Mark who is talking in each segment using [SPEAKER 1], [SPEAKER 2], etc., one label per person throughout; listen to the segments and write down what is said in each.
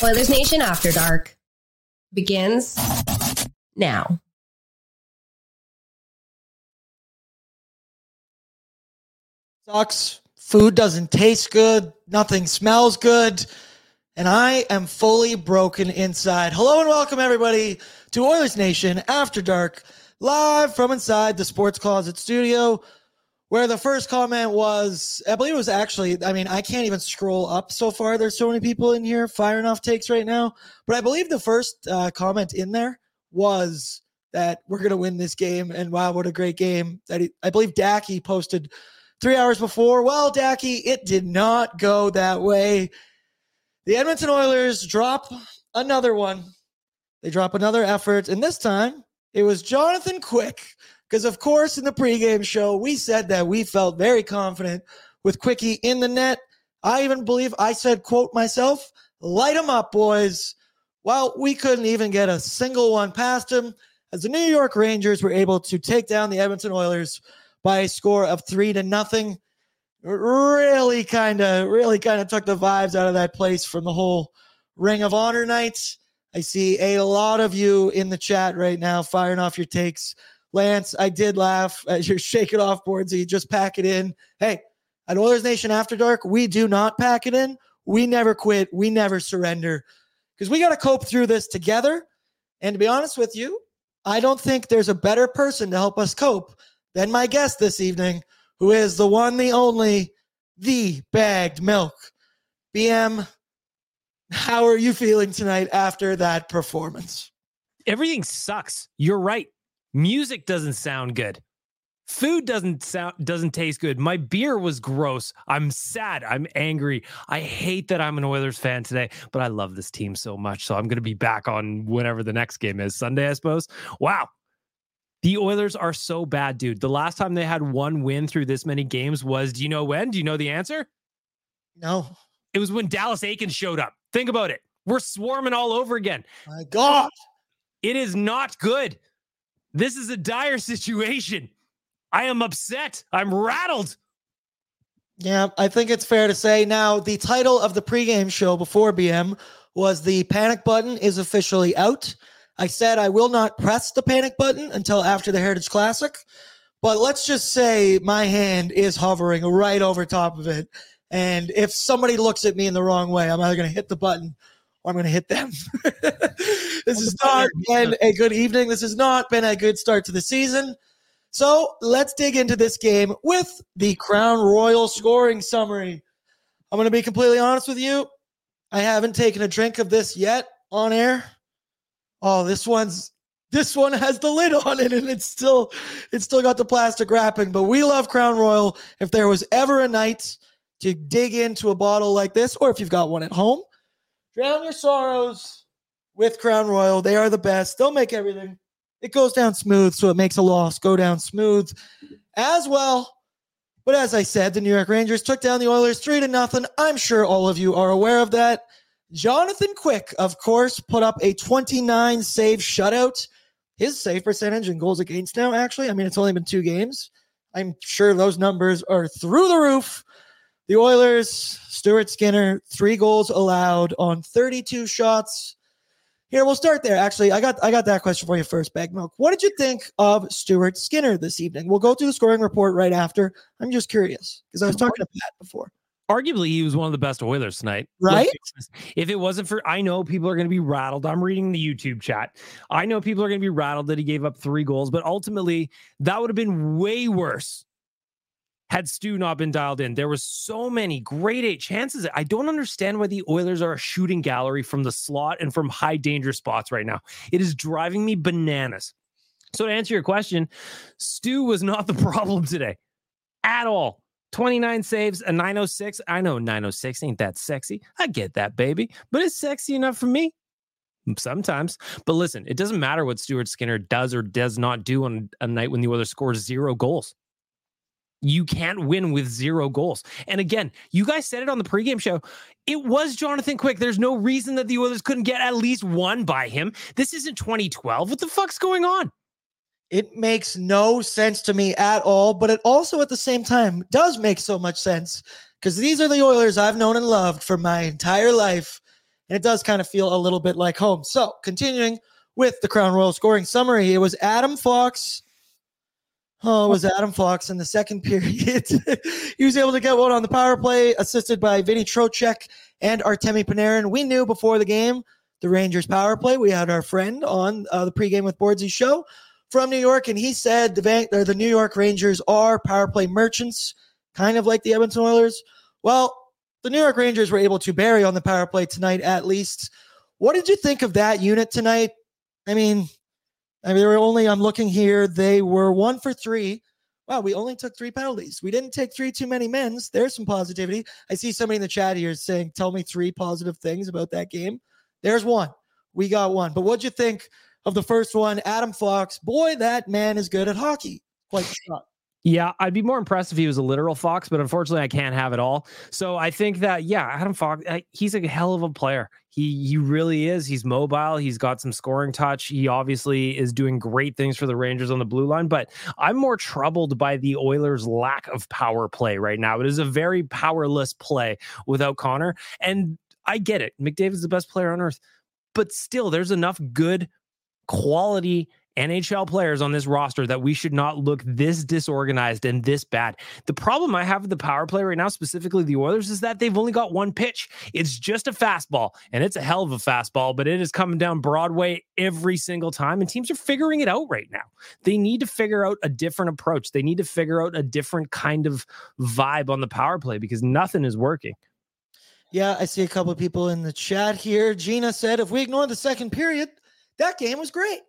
[SPEAKER 1] Oilers Nation After Dark begins now.
[SPEAKER 2] Sucks. Food doesn't taste good. Nothing smells good. And I am fully broken inside. Hello and welcome, everybody, to Oilers Nation After Dark, live from inside the Sports Closet studio where the first comment was i believe it was actually i mean i can't even scroll up so far. There's so many people in here firing off takes right now. But i believe the first uh, comment in there was that we're going to win this game and wow what a great game that he, i believe Dacky posted three hours before. Well Dacky it did not go that way. The edmonton oilers drop another one. They drop another effort and this time it was jonathan quick because, of course, in the pregame show, we said that we felt very confident with Quickie in the net. I even believe I said, quote myself, light them up, boys. Well, we couldn't even get a single one past him as the New York Rangers were able to take down the Edmonton Oilers by a score of three to nothing. Really kind of, really kind of took the vibes out of that place from the whole Ring of Honor night. I see a lot of you in the chat right now firing off your takes Lance, I did laugh uh, as you're shaking off boards. You just pack it in. Hey, at Oilers Nation After Dark, we do not pack it in. We never quit. We never surrender because we got to cope through this together. And to be honest with you, I don't think there's a better person to help us cope than my guest this evening, who is the one, the only, the bagged milk. BM, how are you feeling tonight after that performance?
[SPEAKER 3] Everything sucks. You're right. Music doesn't sound good. Food doesn't sound doesn't taste good. My beer was gross. I'm sad. I'm angry. I hate that I'm an Oilers fan today, but I love this team so much. So I'm going to be back on whenever the next game is, Sunday, I suppose. Wow. The Oilers are so bad, dude. The last time they had one win through this many games was, do you know when? Do you know the answer?
[SPEAKER 2] No.
[SPEAKER 3] It was when Dallas Eakins showed up. Think about it. We're swarming all over again.
[SPEAKER 2] My God.
[SPEAKER 3] It is not good. This is a dire situation. I am upset. I'm rattled.
[SPEAKER 2] Yeah, I think it's fair to say. Now, the title of the pregame show before BM was The Panic Button is officially out. I said I will not press the panic button until after the Heritage Classic, but let's just say my hand is hovering right over top of it. And if somebody looks at me in the wrong way, I'm either going to hit the button I'm going to hit them. this has not been a good evening. This has not been a good start to the season. So let's dig into this game with the Crown Royal scoring summary. I'm going to be completely honest with you. I haven't taken a drink of this yet on air. Oh, this one's this one has the lid on it and it's still it's still got the plastic wrapping, but we love Crown Royal. If there was ever a night to dig into a bottle like this or if you've got one at home, drown your sorrows with Crown Royal. They are the best. They'll make everything it goes down smooth, so it makes a loss go down smooth as well. But as I said, the New York Rangers took down the Oilers three to nothing. I'm sure all of you are aware of that. Jonathan Quick, of course, put up a 29 save shutout. His save percentage and goals against now, actually, I mean, it's only been two games. I'm sure those numbers are through the roof. The Oilers, Stuart Skinner, three goals allowed on 32 shots. Here, we'll start there. Actually, I got I got that question for you first, Bag Milk. What did you think of Stuart Skinner this evening? We'll go through the scoring report right after. I'm just curious because I was talking to Pat before.
[SPEAKER 3] Arguably, he was one of the best Oilers tonight.
[SPEAKER 2] Right?
[SPEAKER 3] If it wasn't for, I know people are going to be rattled. I'm reading the YouTube chat. I know people are going to be rattled that he gave up three goals, but ultimately, that would have been way worse had Stu not been dialed in. There was so many great eight chances. I don't understand why the Oilers are a shooting gallery from the slot and from high danger spots right now. It is driving me bananas. So to answer your question, Stu was not the problem today at all. 29 saves, a 906. I know 906 ain't that sexy. I get that, baby, but it's sexy enough for me sometimes. But listen, it doesn't matter what Stuart Skinner does or does not do on a night when the Oilers score zero goals. You can't win with zero goals. And again, you guys said it on the pregame show. It was Jonathan Quick. There's no reason that the Oilers couldn't get at least one by him. This isn't 2012. What the fuck's going on?
[SPEAKER 2] It makes no sense to me at all, but it also at the same time does make so much sense because these are the Oilers I've known and loved for my entire life. And it does kind of feel a little bit like home. So, continuing with the Crown Royal scoring summary, it was Adam Fox, Oh, it was Adam Fox in the second period. he was able to get one on the power play, assisted by Vinny Trocheck and Artemi Panarin. We knew before the game the Rangers power play. We had our friend on uh, the pregame with Boardsy show from New York, and he said the, Van- the New York Rangers are power play merchants, kind of like the Edmonton Oilers. Well, the New York Rangers were able to bury on the power play tonight, at least. What did you think of that unit tonight? I mean, I mean, they were only, I'm looking here, they were one for three. Wow, we only took three penalties. We didn't take three too many men's. There's some positivity. I see somebody in the chat here saying, tell me three positive things about that game. There's one. We got one. But what'd you think of the first one? Adam Fox, boy, that man is good at hockey. Quite shocked.
[SPEAKER 3] Yeah, I'd be more impressed if he was a literal fox, but unfortunately, I can't have it all. So I think that yeah, Adam Fox, he's a hell of a player. He he really is. He's mobile. He's got some scoring touch. He obviously is doing great things for the Rangers on the blue line. But I'm more troubled by the Oilers' lack of power play right now. It is a very powerless play without Connor, and I get it. McDavid's the best player on earth, but still, there's enough good quality NHL players on this roster that we should not look this disorganized and this bad. The problem I have with the power play right now, specifically the Oilers, is that they've only got one pitch. It's just a fastball, and it's a hell of a fastball, but it is coming down Broadway every single time, and teams are figuring it out right now. They need to figure out a different approach. They need to figure out a different kind of vibe on the power play because nothing is working.
[SPEAKER 2] Yeah, I see a couple of people in the chat here. Gina said, if we ignore the second period, that game was great.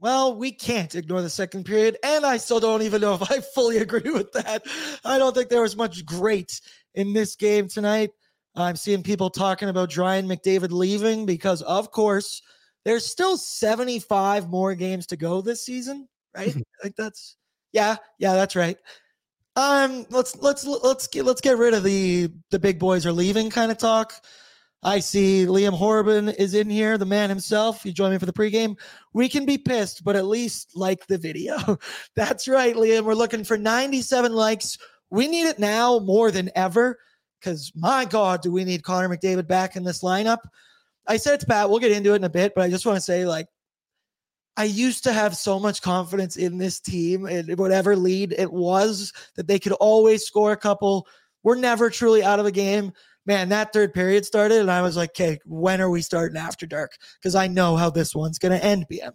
[SPEAKER 2] Well, we can't ignore the second period. And I still don't even know if I fully agree with that. I don't think there was much great in this game tonight. I'm seeing people talking about Ryan McDavid leaving because, of course, there's still 75 more games to go this season, right? like that's yeah, yeah, that's right. Um, let's let's let's get let's get rid of the the big boys are leaving kind of talk. I see Liam Horban is in here, the man himself. You join me for the pregame. We can be pissed, but at least like the video. That's right, Liam. We're looking for 97 likes. We need it now more than ever because my God, do we need Connor McDavid back in this lineup? I said it to Pat. We'll get into it in a bit, but I just want to say, like, I used to have so much confidence in this team and whatever lead it was that they could always score a couple. We're never truly out of a game. Man, that third period started, and I was like, okay, when are we starting after dark? Because I know how this one's going to end, BM.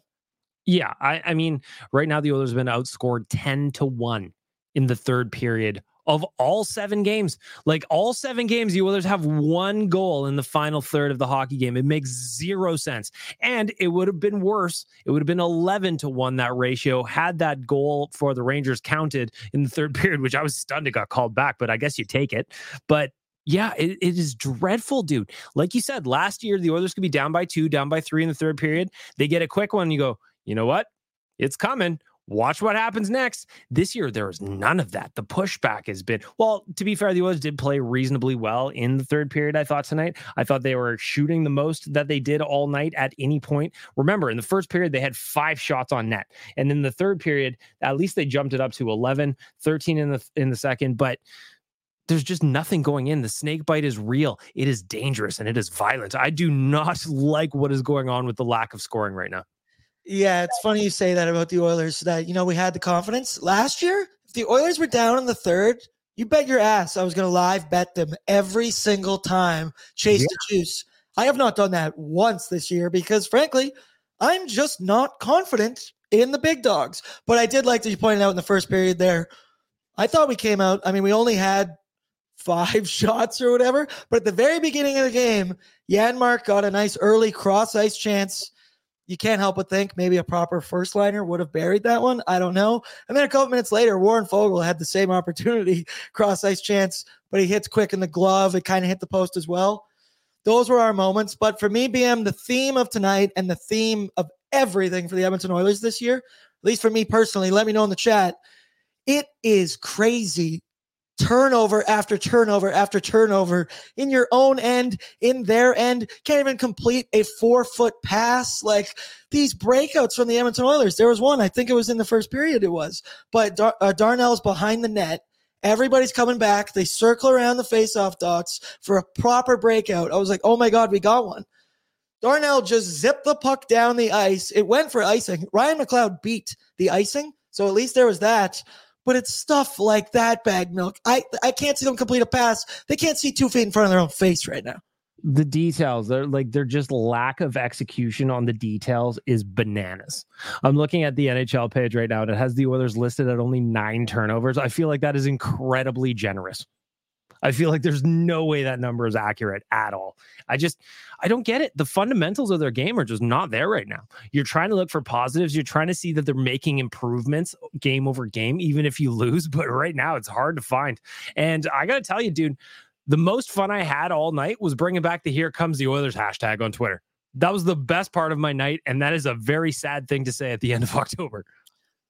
[SPEAKER 3] Yeah. I, I mean, right now the Oilers have been outscored 10 to 1 in the third period of all seven games. Like all seven games, the Oilers have one goal in the final third of the hockey game. It makes zero sense. And it would have been worse. It would have been 11 to 1 that ratio had that goal for the Rangers counted in the third period, which I was stunned it got called back, but I guess you take it. But yeah, it, it is dreadful, dude. Like you said, last year the Oilers could be down by two, down by three in the third period. They get a quick one. you go, you know what? It's coming watch what happens next. This year, there was none of that. The pushback has been, well, to be fair, the Oilers did play reasonably well in the third period, I thought tonight. I thought they were shooting the most that they did all night at any point. Remember, in the first period, they had five shots on net. And in the third period, at least they jumped it up to 11, 13 in the in the second. But there's just nothing going in. The snake bite is real. It is dangerous and it is violent. I do not like what is going on with the lack of scoring right now.
[SPEAKER 2] Yeah, it's funny you say that about the Oilers. That you know we had the confidence last year. If the Oilers were down in the third, you bet your ass I was going to live bet them every single time. Chase yeah. the juice. I have not done that once this year because, frankly, I'm just not confident in the big dogs. But I did like that you pointed out in the first period there. I thought we came out. I mean, we only had five shots or whatever. But at the very beginning of the game, Janmark got a nice early cross ice chance you can't help but think maybe a proper first liner would have buried that one. I don't know. And then a couple minutes later, Warren Foegele had the same opportunity, cross ice chance, but he hits quick in the glove. It kind of hit the post as well. Those were our moments. But for me, BM, the theme of tonight and the theme of everything for the Edmonton Oilers this year, at least for me personally, let me know in the chat. It is crazy turnover after turnover after turnover in your own end, in their end. Can't even complete a four foot pass. Like these breakouts from the Edmonton Oilers. There was one, I think it was in the first period, it was, but Dar- uh, Darnell's behind the net. Everybody's coming back. They circle around the faceoff dots for a proper breakout. I was like, oh my God, we got one. Darnell just zipped the puck down the ice. It went for icing. Ryan McLeod beat the icing. So at least there was that but it's stuff like that bag milk. I I can't see them complete a pass. They can't see two feet in front of their own face right now.
[SPEAKER 3] The details, they're like they're just lack of execution on the details is bananas. I'm looking at the NHL page right now and it has the Oilers listed at only nine turnovers. I feel like that is incredibly generous. I feel like there's no way that number is accurate at all. I just, I don't get it. The fundamentals of their game are just not there right now. You're trying to look for positives. You're trying to see that they're making improvements game over game, even if you lose. But right now, it's hard to find. And I got to tell you, dude, the most fun I had all night was bringing back the Here Comes the Oilers hashtag on Twitter. That was the best part of my night. And that is a very sad thing to say at the end of October.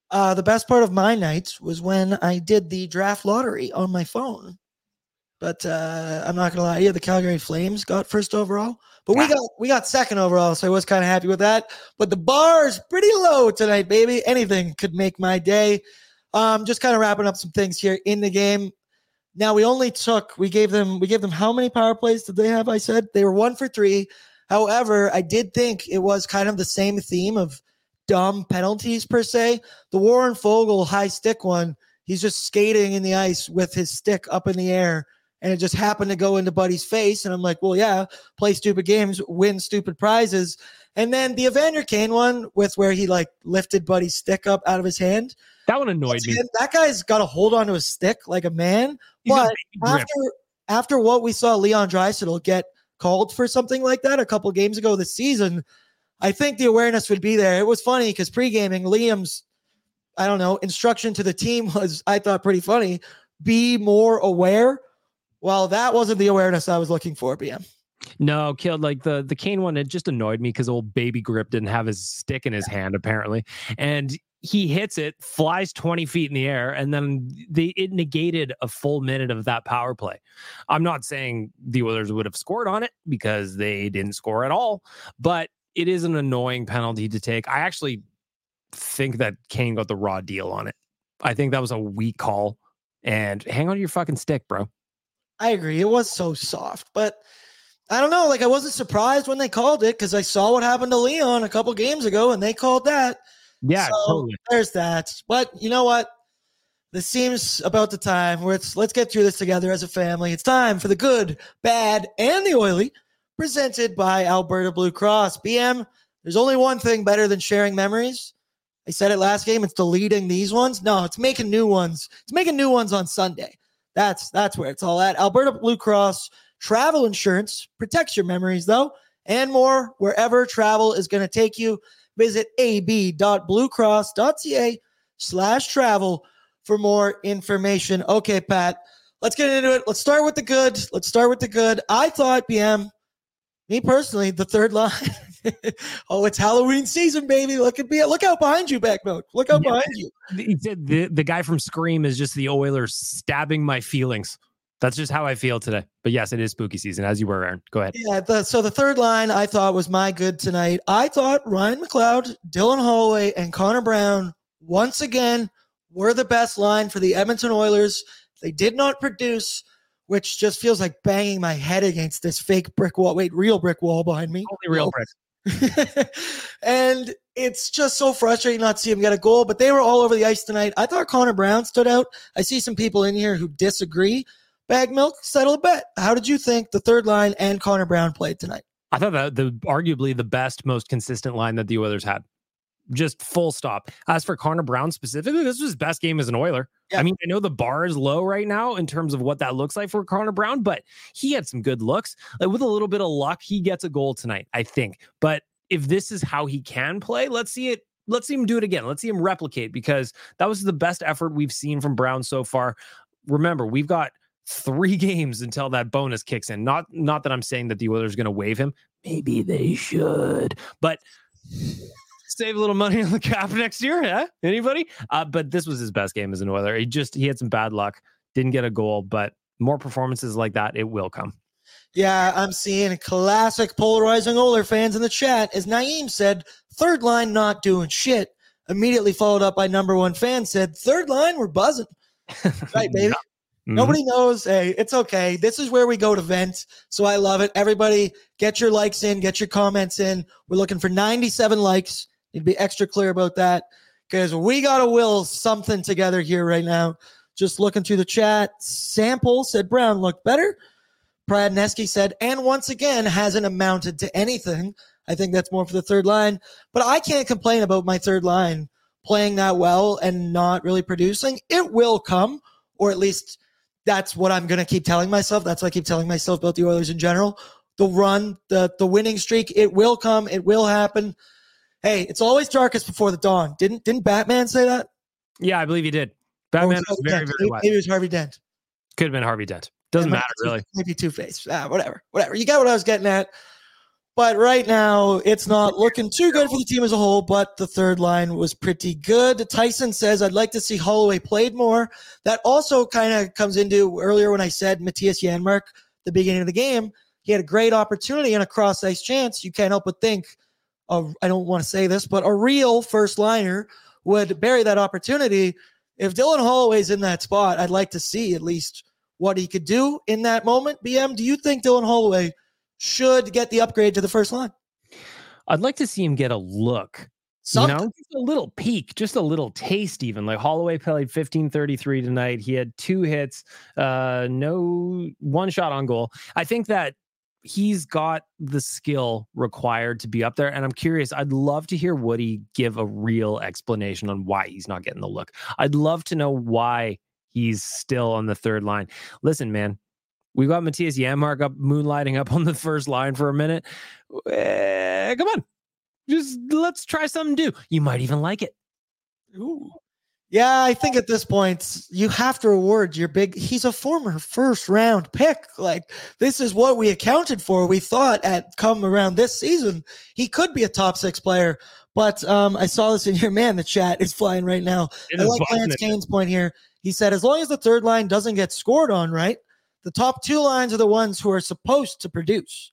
[SPEAKER 2] Uh, the best part of my night was when I did the draft lottery on my phone. But uh, I'm not gonna lie, yeah, the Calgary Flames got first overall, but we got we got second overall, so I was kind of happy with that. But the bar is pretty low tonight, baby. Anything could make my day. Um, just kind of wrapping up some things here in the game. Now we only took we gave them we gave them how many power plays did they have? I said they were one for three. However, I did think it was kind of the same theme of dumb penalties per se. The Warren Foegele high stick one, he's just skating in the ice with his stick up in the air and it just happened to go into Buddy's face. And I'm like, well, yeah, play stupid games, win stupid prizes. And then the Evander Kane one with where he like lifted Buddy's stick up out of his hand.
[SPEAKER 3] That one annoyed me.
[SPEAKER 2] That guy's got to hold on to his stick like a man. He's but a after after what we saw Leon Draisaitl get called for something like that a couple games ago this season, I think the awareness would be there. It was funny because pre-gaming, Liam's, I don't know, instruction to the team was, I thought, pretty funny. Be more aware well, that wasn't the awareness I was looking for, BM.
[SPEAKER 3] No, killed like the the Kane one. It just annoyed me because old baby grip didn't have his stick in his hand apparently, and he hits it, flies 20 feet in the air, and then they it negated a full minute of that power play. I'm not saying the Oilers would have scored on it because they didn't score at all, but it is an annoying penalty to take. I actually think that Kane got the raw deal on it. I think that was a weak call. And hang on to your fucking stick, bro.
[SPEAKER 2] I agree. It was so soft, but I don't know. Like I wasn't surprised when they called it because I saw what happened to Leon a couple games ago, and they called that.
[SPEAKER 3] Yeah,
[SPEAKER 2] So,
[SPEAKER 3] totally.
[SPEAKER 2] There's that. But you know what? This seems about the time where it's let's get through this together as a family. It's time for the good, bad, and the oily, presented by Alberta Blue Cross. BM, there's only one thing better than sharing memories. I said it last game. It's deleting these ones. No, it's making new ones. It's making new ones on Sunday. That's that's where it's all at. Alberta Blue Cross travel insurance protects your memories though, and more wherever travel is going to take you. Visit ab.bluecross.ca slash travel for more information. Okay, Pat, let's get into it. Let's start with the good. Let's start with the good. I thought, BM, me personally, the third line. oh, it's Halloween season, baby. Look at me. Look out behind you, back milk. Look out
[SPEAKER 3] Yeah.
[SPEAKER 2] behind you.
[SPEAKER 3] He said the, the guy from Scream is just the Oilers stabbing my feelings. That's just how I feel today. But yes, it is spooky season, as you were, Aaron. Go ahead.
[SPEAKER 2] Yeah, the, so the third line I thought was my good tonight. I thought Ryan McLeod, Dylan Holloway, and Connor Brown once again were the best line for the Edmonton Oilers. They did not produce, which just feels like banging my head against this fake brick wall. Wait, real brick wall behind me.
[SPEAKER 3] Only real brick.
[SPEAKER 2] and it's just so frustrating not to see him get a goal, but they were all over the ice tonight. I thought Connor Brown stood out. I see some people in here who disagree. Bag milk, settle a bet. How did you think the third line and Connor Brown played tonight?
[SPEAKER 3] I thought that the arguably the best, most consistent line that the Oilers had. Just full stop. As for Connor Brown specifically, this was his best game as an Oiler.
[SPEAKER 2] Yeah.
[SPEAKER 3] I mean, I know the bar is low right now in terms of what that looks like for Connor Brown, but he had some good looks. Like with a little bit of luck, he gets a goal tonight, I think. But if this is how he can play, let's see it. Let's see him do it again. Let's see him replicate because that was the best effort we've seen from Brown so far. Remember, we've got three games until that bonus kicks in. Not not that I'm saying that the Oilers are going to waive him. Maybe they should, but save a little money on the cap next year. Yeah, anybody? Uh, but this was his best game as an Oiler. He just he had some bad luck, didn't get a goal, but more performances like that, it will come.
[SPEAKER 2] Yeah, I'm seeing classic polarizing Oiler fans in the chat. As Naeem said, third line not doing shit. Immediately followed up by number one fan said, third line, we're buzzing. Right, baby.
[SPEAKER 3] Mhm.
[SPEAKER 2] Nobody knows. Hey, it's okay. This is where we go to vent. So I love it. Everybody, get your likes in, get your comments in. We're looking for 97 likes. To be extra clear about that because we got to will something together here right now. Just looking through the chat. Sample said Brown looked better. Pradnesky said, and once again, hasn't amounted to anything. I think that's more for the third line. But I can't complain about my third line playing that well and not really producing. It will come, or at least that's what I'm going to keep telling myself. That's what I keep telling myself about the Oilers in general. The run, the the winning streak, it will come. It will happen. Hey, it's always darkest before the dawn. Didn't didn't Batman say that?
[SPEAKER 3] Yeah, I believe he did. Batman
[SPEAKER 2] was
[SPEAKER 3] was very,
[SPEAKER 2] Dent?
[SPEAKER 3] very
[SPEAKER 2] Maybe,
[SPEAKER 3] wise.
[SPEAKER 2] maybe it was Harvey Dent.
[SPEAKER 3] Could have been Harvey Dent. Doesn't
[SPEAKER 2] Yeah,
[SPEAKER 3] matter really.
[SPEAKER 2] Maybe Two Face. Ah, whatever. Whatever. You got what I was getting at. But right now, it's not looking too good for the team as a whole, but the third line was pretty good. Tyson says, I'd like to see Holloway played more. That also kind of comes into earlier when I said Mattias Janmark, the beginning of the game. He had a great opportunity and a cross ice chance. You can't help but think, of, I don't want to say this, but a real first liner would bury that opportunity. If Dylan Holloway's in that spot, I'd like to see at least what he could do in that moment. BM, do you think Dylan Holloway should get the upgrade to the first line?
[SPEAKER 3] I'd like to see him get a look.
[SPEAKER 2] Something.
[SPEAKER 3] You know, just a little peek, just a little taste, even. Like Holloway played 1533 tonight. He had two hits, uh, no one shot on goal. I think that he's got the skill required to be up there. And I'm curious, I'd love to hear Woody give a real explanation on why he's not getting the look. I'd love to know why he's still on the third line. Listen, man, we got Mattias Janmark up moonlighting up on the first line for a minute. Eh, come on. Just let's try something new. You might even like it.
[SPEAKER 2] Ooh. Yeah, I think at this point you have to reward your big. He's a former first round pick. Like this is what we accounted for. We thought at come around this season he could be a top six player. But um, I saw this in your man. The chat is flying right now.
[SPEAKER 3] It
[SPEAKER 2] I like Lance. Kane's point here. He said, as long as the third line doesn't get scored on, right? The top two lines are the ones who are supposed to produce.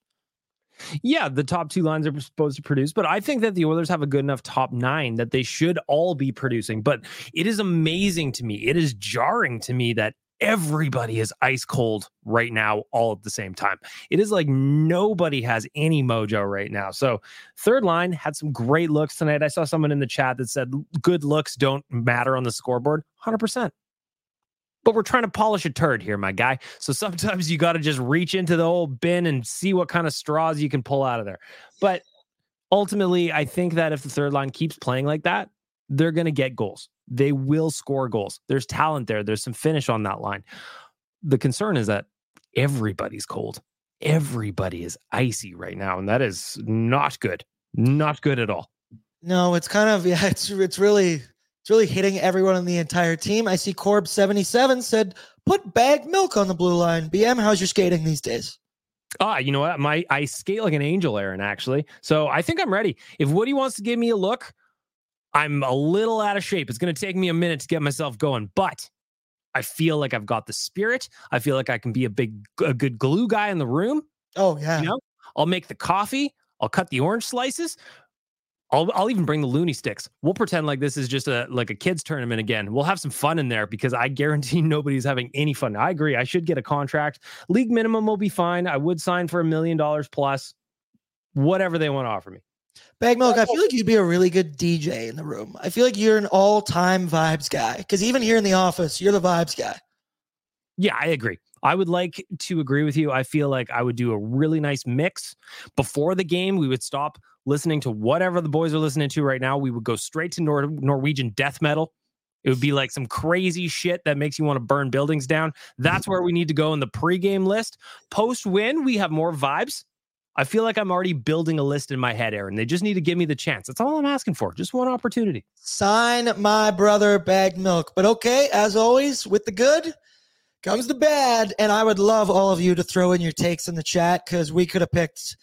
[SPEAKER 3] Yeah, the top two lines are supposed to produce, but I think that the Oilers have a good enough top nine that they should all be producing. But it is amazing to me. It is jarring to me that everybody is ice cold right now, all at the same time. It is like nobody has any mojo right now. So, third line had some great looks tonight. I saw someone in the chat that said good looks don't matter on the scoreboard. 100%. But we're trying to polish a turd here, my guy. So sometimes you got to just reach into the old bin and see what kind of straws you can pull out of there. But ultimately, I think that if the third line keeps playing like that, they're going to get goals. They will score goals. There's talent there. There's some finish on that line. The concern is that everybody's cold. Everybody is icy right now, and that is not good. Not good at all.
[SPEAKER 2] No, it's kind of yeah, it's it's really it's really hitting everyone on the entire team. I see Corb seventy seven said put bag milk on the blue line. BM, how's your skating these days?
[SPEAKER 3] Ah, you know what? My I skate like an angel, Aaron. Actually, so I think I'm ready. If Woody wants to give me a look, I'm a little out of shape. It's going to take me a minute to get myself going, but I feel like I've got the spirit. I feel like I can be a big, a good glue guy in the room.
[SPEAKER 2] Oh yeah,
[SPEAKER 3] You know, I'll make the coffee. I'll cut the orange slices. I'll, I'll even bring the loony sticks. We'll pretend like this is just a like a kids tournament again. We'll have some fun in there because I guarantee nobody's having any fun. I agree. I should get a contract. League minimum will be fine. I would sign for a million dollars plus, whatever they want to offer me.
[SPEAKER 2] Bag milk. I feel like you'd be a really good DJ in the room. I feel like you're an all time vibes guy because even here in the office, you're the vibes guy.
[SPEAKER 3] Yeah, I agree. I would like to agree with you. I feel like I would do a really nice mix. Before the game, we would stop listening to whatever the boys are listening to right now. We would go straight to Nor- Norwegian death metal. It would be like some crazy shit that makes you want to burn buildings down. That's where we need to go in the pregame list. Post win, we have more vibes. I feel like I'm already building a list in my head, Aaron. They just need to give me the chance. That's all I'm asking for. Just one opportunity.
[SPEAKER 2] Sign my brother bag milk. But okay, as always, with the good comes the bad. And I would love all of you to throw in your takes in the chat because we could have picked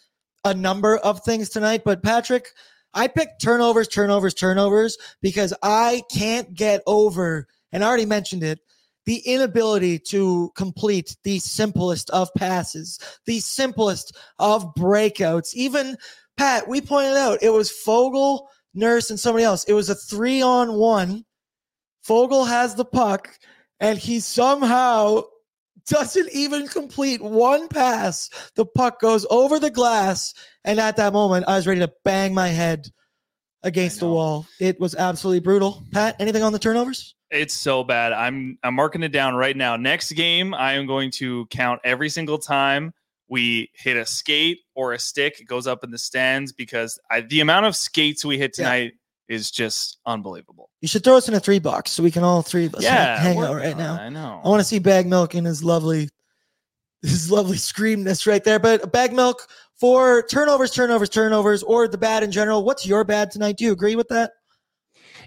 [SPEAKER 2] a number of things tonight. But Patrick, I picked turnovers, turnovers, turnovers because I can't get over, and I already mentioned it, the inability to complete the simplest of passes, the simplest of breakouts. Even Pat, we pointed out it was Foegele, Nurse, and somebody else. It was a three on one. Foegele has the puck, and he somehow doesn't even complete one pass. The puck goes over the glass, and at that moment, I was ready to bang my head against the wall. It was absolutely brutal. Pat, anything on the turnovers?
[SPEAKER 4] It's so bad. I'm I'm marking it down right now. Next game, I am going to count every single time we hit a skate or a stick. It goes up in the stands because I, the amount of skates we hit tonight is just unbelievable.
[SPEAKER 2] You should throw us in a three box so we can all three of us
[SPEAKER 4] Yeah,
[SPEAKER 2] hang out right
[SPEAKER 4] on
[SPEAKER 2] now.
[SPEAKER 4] I know.
[SPEAKER 2] I want to see Bag Milk in his lovely, his lovely screamness right there. But Bag Milk for turnovers, turnovers, turnovers, or the bad in general. What's your bad tonight? Do you agree with that?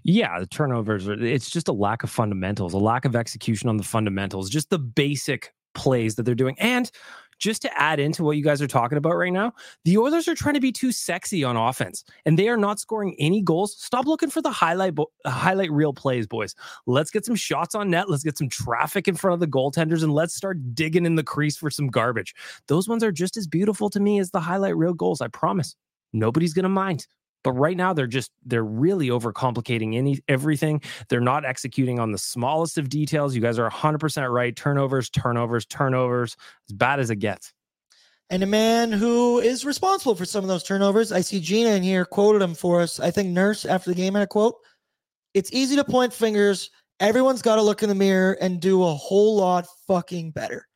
[SPEAKER 3] Yeah, the turnovers are it's just a lack of fundamentals, a lack of execution on the fundamentals, just the basic plays that they're doing. And just to add into what you guys are talking about right now, the Oilers are trying to be too sexy on offense and they are not scoring any goals. Stop looking for the highlight bo- uh, highlight reel plays, boys. Let's get some shots on net, let's get some traffic in front of the goaltenders and let's start digging in the crease for some garbage. Those ones are just as beautiful to me as the highlight reel goals, I promise. Nobody's going to mind. But right now they're just they're really overcomplicating any everything. They're not executing on the smallest of details. You guys are 100% right. Turnovers, turnovers, turnovers. As bad as it gets.
[SPEAKER 2] And a man who is responsible for some of those turnovers. I see Gina in here quoted him for us. I think Nurse after the game had a quote. It's easy to point fingers. Everyone's got to look in the mirror and do a whole lot fucking better.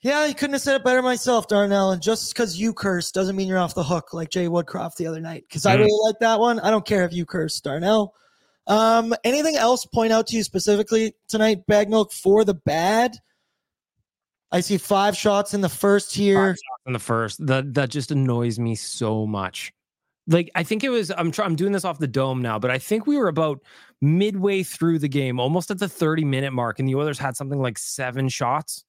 [SPEAKER 2] Yeah, you couldn't have said it better myself, Darnell. And just because you curse doesn't mean you're off the hook like Jay Woodcroft the other night. Because I
[SPEAKER 3] Mm.
[SPEAKER 2] really like that one. I don't care if you curse, Darnell. Um, anything else point out to you specifically tonight, Bag Milk, for the bad? I see five shots in the first here.
[SPEAKER 3] Five shots in the first. That that just annoys me so much. Like I think it was I'm trying I'm doing this off the dome now, but I think we were about midway through the game, almost at the 30 minute mark, and the Oilers had something like seven shots.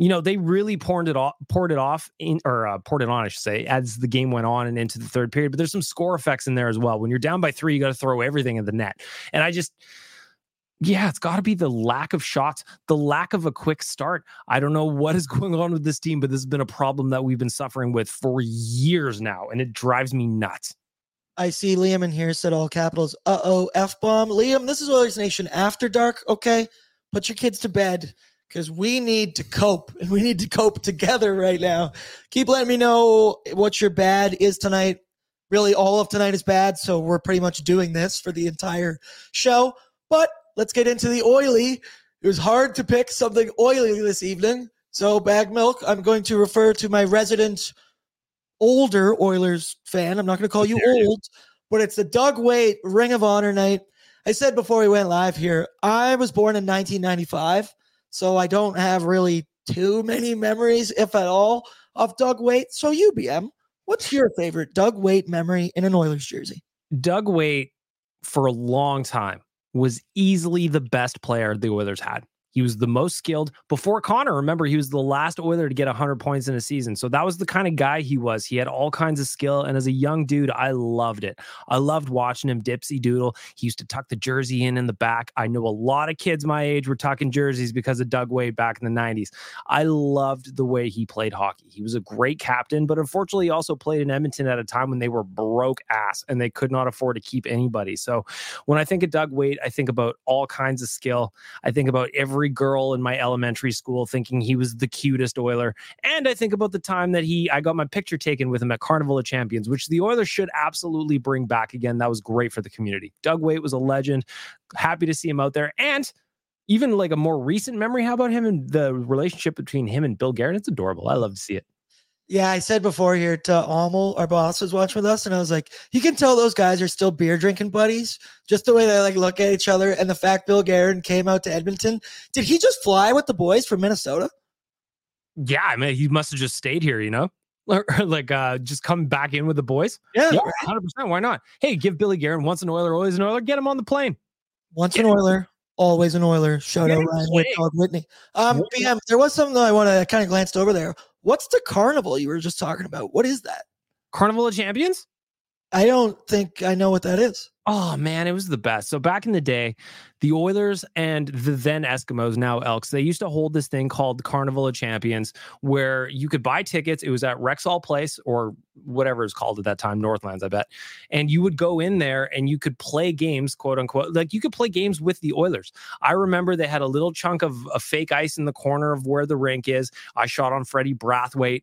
[SPEAKER 3] You know, they really poured it off, poured it off in, or uh, poured it on, I should say, as the game went on and into the third period. But there's some score effects in there as well. When you're down by three, you got to throw everything in the net. And I just, yeah, it's got to be the lack of shots, the lack of a quick start. I don't know what is going on with this team, but this has been a problem that we've been suffering with for years now, and it drives me nuts.
[SPEAKER 2] I see Liam in here said all capitals. Uh oh, F bomb. Liam, this is Oilers Nation after dark. Okay, put your kids to bed because we need to cope and we need to cope together right now. Keep letting me know what your bad is tonight. Really, all of tonight is bad. So we're pretty much doing this for the entire show. But let's get into the oily. It was hard to pick something oily this evening. So, bag milk, I'm going to refer to my resident older Oilers fan. I'm not going to call you old, but it's the Doug Weight Ring of Honor night. I said before we went live here, I was born in 1995. So I don't have really too many memories, if at all, of Doug Weight. So UBM, what's your favorite Doug Weight memory in an Oilers jersey?
[SPEAKER 3] Doug Weight, for a long time, was easily the best player the Oilers had. He was the most skilled before Connor. Remember, he was the last Oiler to get 100 points in a season. So that was the kind of guy he was. He had all kinds of skill. And as a young dude, I loved it. I loved watching him dipsy doodle. He used to tuck the jersey in in the back. I know a lot of kids my age were tucking jerseys because of Doug Weight back in the 90s. I loved the way he played hockey. He was a great captain, but unfortunately, he also played in Edmonton at a time when they were broke ass and they could not afford to keep anybody. So when I think of Doug Weight, I think about all kinds of skill. I think about every every girl in my elementary school thinking he was the cutest Oiler. And I think about the time that he I got my picture taken with him at Carnival of Champions, which the Oilers should absolutely bring back again. That was great for the community. Doug Weight was a legend. Happy to see him out there. And even like a more recent memory, how about him and the relationship between him and Bill Guerin? It's adorable. I love to see it.
[SPEAKER 2] Yeah, I said before here to Amel, our boss was watching with us, and I was like, you can tell those guys are still beer drinking buddies, just the way they like look at each other. And the fact Bill Guerin came out to Edmonton, did he just fly with the boys from Minnesota?
[SPEAKER 3] Yeah, I mean, he must have just stayed here, you know, like uh just come back in with the boys.
[SPEAKER 2] Yeah,
[SPEAKER 3] hundred percent. Why not? Hey, give Billy Guerin once an Oiler, always an Oiler. Get him on the plane.
[SPEAKER 2] Once get an Oiler, always an Oiler. Shout out Ryan Whitney. Um, BM, there was something that I want to kind of glanced over there. What's the carnival you were just talking about? What is that?
[SPEAKER 3] Carnival of Champions?
[SPEAKER 2] I don't think I know what that is.
[SPEAKER 3] Oh man, it was the best. So back in the day, the Oilers and the then Eskimos, now Elks, they used to hold this thing called Carnival of Champions, where you could buy tickets. It was at Rexall Place or whatever it's called at that time, Northlands, I bet. And you would go in there and you could play games, quote unquote. Like you could play games with the Oilers. I remember they had a little chunk of a fake ice in the corner of where the rink is. I shot on Freddie Brathwaite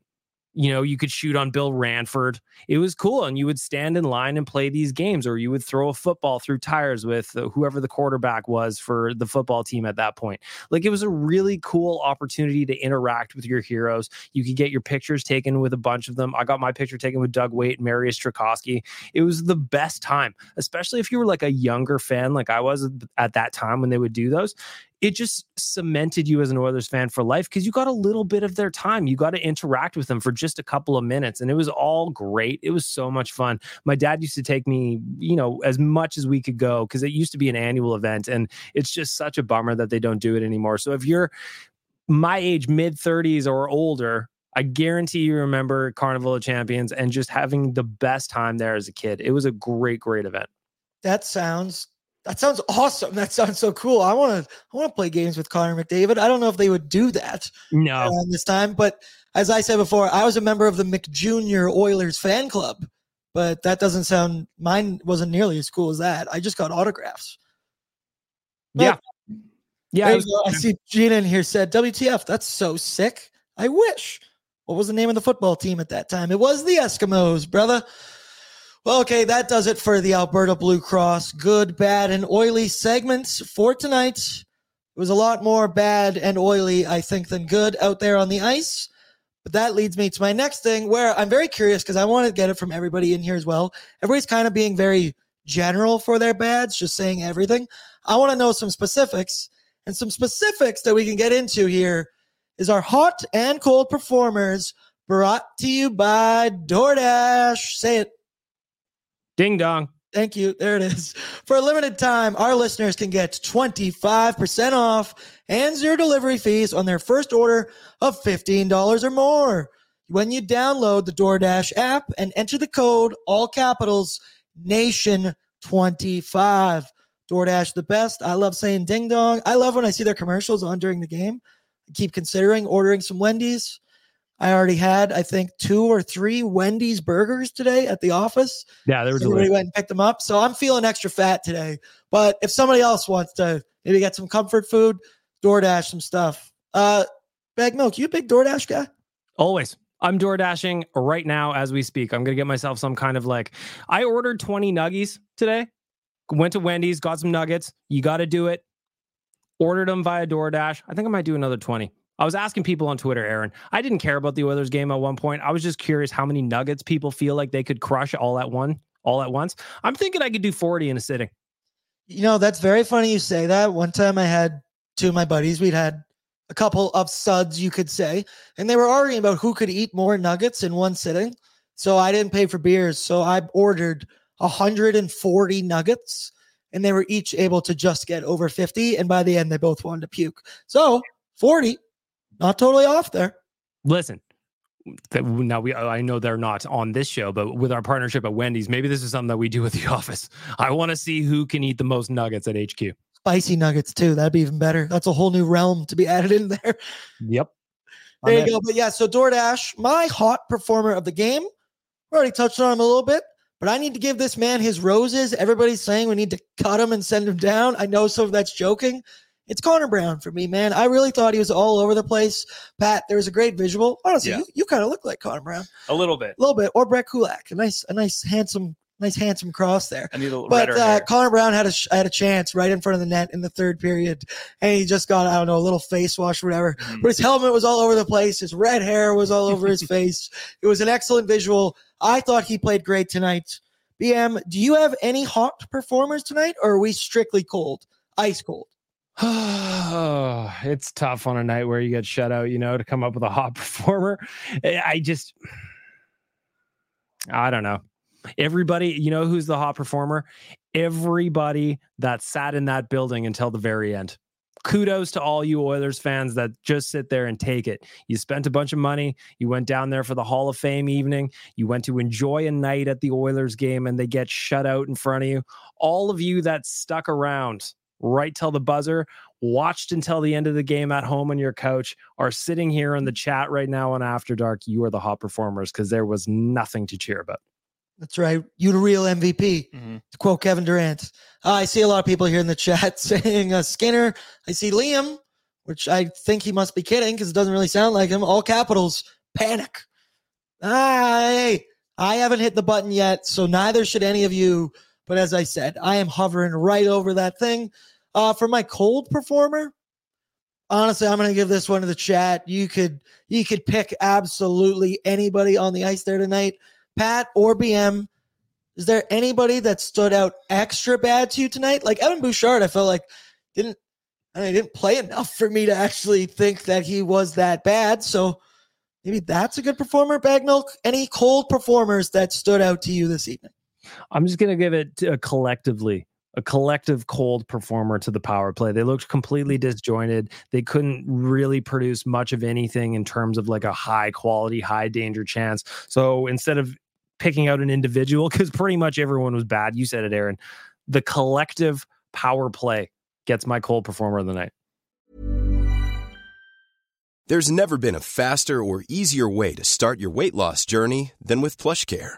[SPEAKER 3] you know, you could shoot on Bill Ranford. It was cool. And you would stand in line and play these games, or you would throw a football through tires with uh, whoever the quarterback was for the football team at that point. Like it was a really cool opportunity to interact with your heroes. You could get your pictures taken with a bunch of them. I got my picture taken with Doug and Mariusz Czerkawski. It was the best time, especially if you were like a younger fan, like I was at that time when they would do those it just cemented you as an Oilers fan for life because you got a little bit of their time. You got to interact with them for just a couple of minutes. And it was all great. It was so much fun. My dad used to take me, you know, as much as we could go because it used to be an annual event. And it's just such a bummer that they don't do it anymore. So if you're my age, mid 30s or older, I guarantee you remember Carnival of Champions and just having the best time there as a kid. It was a great, great event.
[SPEAKER 2] That sounds that sounds awesome. That sounds so cool. I want to I want to play games with Connor McDavid. I don't know if they would do that
[SPEAKER 3] no
[SPEAKER 2] uh, this time, but as I said before, I was a member of the McJunior Oilers fan club, but that doesn't sound mine wasn't nearly as cool as that. I just got autographs.
[SPEAKER 3] But, yeah. Yeah,
[SPEAKER 2] was, I see Gina in here said WTF. That's so sick. I wish. What was the name of the football team at that time? It was the Eskimos, brother. Well, okay, that does it for the Alberta Blue Cross good, bad, and oily segments for tonight. It was a lot more bad and oily, I think, than good out there on the ice. But that leads me to my next thing where I'm very curious because I want to get it from everybody in here as well. Everybody's kind of being very general for their bads, just saying everything. I want to know some specifics. And some specifics that we can get into here is our hot and cold performers brought to you by DoorDash. Say it.
[SPEAKER 3] Ding dong.
[SPEAKER 2] Thank you. There it is. For a limited time, our listeners can get 25% off and zero delivery fees on their first order of $15 or more. When you download the DoorDash app and enter the code, all capitals, Nation25. DoorDash the best. I love saying ding dong. I love when I see their commercials on during the game. I keep considering ordering some Wendy's. I already had, I think, two or three Wendy's burgers today at the office.
[SPEAKER 3] Yeah, there was
[SPEAKER 2] Somebody went and picked them up. So I'm feeling extra fat today. But if somebody else wants to maybe get some comfort food, DoorDash some stuff. Uh Bag Milk, you a big DoorDash guy?
[SPEAKER 3] Always. I'm door dashing right now as we speak. I'm gonna get myself some kind of like I ordered 20 nuggies today. Went to Wendy's, got some nuggets. You got to do it. Ordered them via DoorDash. I think I might do another 20. I was asking people on Twitter, Aaron. I didn't care about the Oilers game at one point. I was just curious how many nuggets people feel like they could crush all at one, all at once. I'm thinking I could do 40 in a sitting.
[SPEAKER 2] You know, that's very funny you say that. One time I had two of my buddies, we'd had a couple of suds, you could say, and they were arguing about who could eat more nuggets in one sitting. So I didn't pay for beers. So I ordered 140 nuggets and they were each able to just get over 50. And by the end, they both wanted to puke. So 40, not totally off there.
[SPEAKER 3] Listen, that now we I know they're not on this show, but with our partnership at Wendy's, maybe this is something that we do with the office. I want to see who can eat the most nuggets at HQ.
[SPEAKER 2] Spicy nuggets too. That'd be even better. That's a whole new realm to be added in there.
[SPEAKER 3] Yep.
[SPEAKER 2] There
[SPEAKER 3] I'm
[SPEAKER 2] you
[SPEAKER 3] in.
[SPEAKER 2] go. But yeah, so DoorDash, my hot performer of the game. We already touched on him a little bit, but I need to give this man his roses. Everybody's saying we need to cut him and send him down. I know some of that's joking. It's Connor Brown for me, man. I really thought he was all over the place. Pat, there was a great visual. Honestly,
[SPEAKER 4] Yeah.
[SPEAKER 2] you, you kind of look like Connor Brown
[SPEAKER 4] A little bit.
[SPEAKER 2] a little bit, or Brett Kulak. A nice, a nice, handsome, nice, handsome cross there.
[SPEAKER 4] I need a little
[SPEAKER 2] But uh. Connor Brown had a sh- had a chance right in front of the net in the third period, and he just got I don't know a little face wash or whatever.
[SPEAKER 4] Mhm.
[SPEAKER 2] But his helmet was all over the place. His red hair was all over his face. It was an excellent visual. I thought he played great tonight. BM, do you have any hot performers tonight, or are we strictly cold, ice cold?
[SPEAKER 3] it's tough on a night where you get shut out, you know, to come up with a hot performer. I just, I don't know. Everybody, you know, who's the hot performer? Everybody that sat in that building until the very end. Kudos to all you Oilers fans that just sit there and take it. You spent a bunch of money. You went down there for the Hall of Fame evening. You went to enjoy a night at the Oilers game and they get shut out in front of you. All of you that stuck around right till the buzzer, watched until the end of the game at home on your couch, are sitting here in the chat right now on After Dark. You are the hot performers because there was nothing to cheer about.
[SPEAKER 2] That's right. You the real MVP.
[SPEAKER 4] Mhm.
[SPEAKER 2] To quote Kevin Durant. Uh, I see a lot of people here in the chat saying uh, Skinner. I see Liam, which I think he must be kidding because it doesn't really sound like him. All capitals. Panic. Ah, hey, I haven't hit the button yet, so neither should any of you. But as I said, I am hovering right over that thing. Uh, for my cold performer, honestly, I'm going to give this one to the chat. You could you could pick absolutely anybody on the ice there tonight. Pat or BM, is there anybody that stood out extra bad to you tonight? Like Evan Bouchard, I felt like didn't I mean, didn't play enough for me to actually think that he was that bad. So maybe that's a good performer. Bag milk. Any cold performers that stood out to you this evening?
[SPEAKER 3] I'm just going to give it to, uh, collectively a collective cold performer to the power play. They looked completely disjointed. They couldn't really produce much of anything in terms of like a high quality, high danger chance. So instead of picking out an individual, because pretty much everyone was bad, you said it, Aaron, the collective power play gets my cold performer of the night.
[SPEAKER 5] There's never been a faster or easier way to start your weight loss journey than with PlushCare.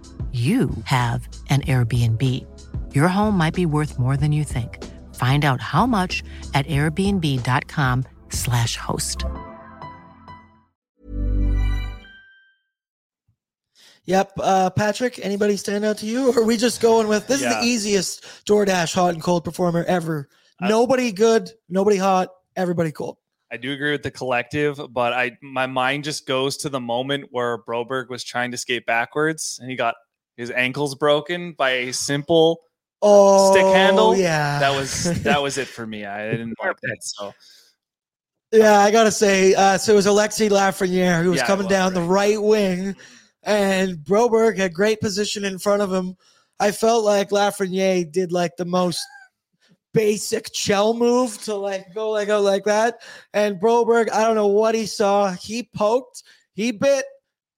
[SPEAKER 6] you have an Airbnb. Your home might be worth more than you think. Find out how much at airbnb.com/slash host.
[SPEAKER 2] Yep. Uh, Patrick, anybody stand out to you? Or are we just going with this
[SPEAKER 4] Yeah.
[SPEAKER 2] is the easiest DoorDash hot and cold performer ever?
[SPEAKER 4] I-
[SPEAKER 2] nobody good, nobody hot, everybody cold.
[SPEAKER 4] I do agree with the collective, but I my mind just goes to the moment where Broberg was trying to skate backwards and he got his ankles broken by a simple
[SPEAKER 2] Oh,
[SPEAKER 4] stick handle.
[SPEAKER 2] Yeah.
[SPEAKER 4] That was that was it for me. I didn't like that. So
[SPEAKER 2] Yeah, I gotta say, uh, so it was Alexi Lafreniere who was
[SPEAKER 4] Yeah,
[SPEAKER 2] coming
[SPEAKER 4] was,
[SPEAKER 2] down the
[SPEAKER 4] right.
[SPEAKER 2] right wing, and Broberg had great position in front of him. I felt like Lafreniere did like the most basic shell move to like go like go like that, and Broberg, I don't know what he saw. He poked, he bit,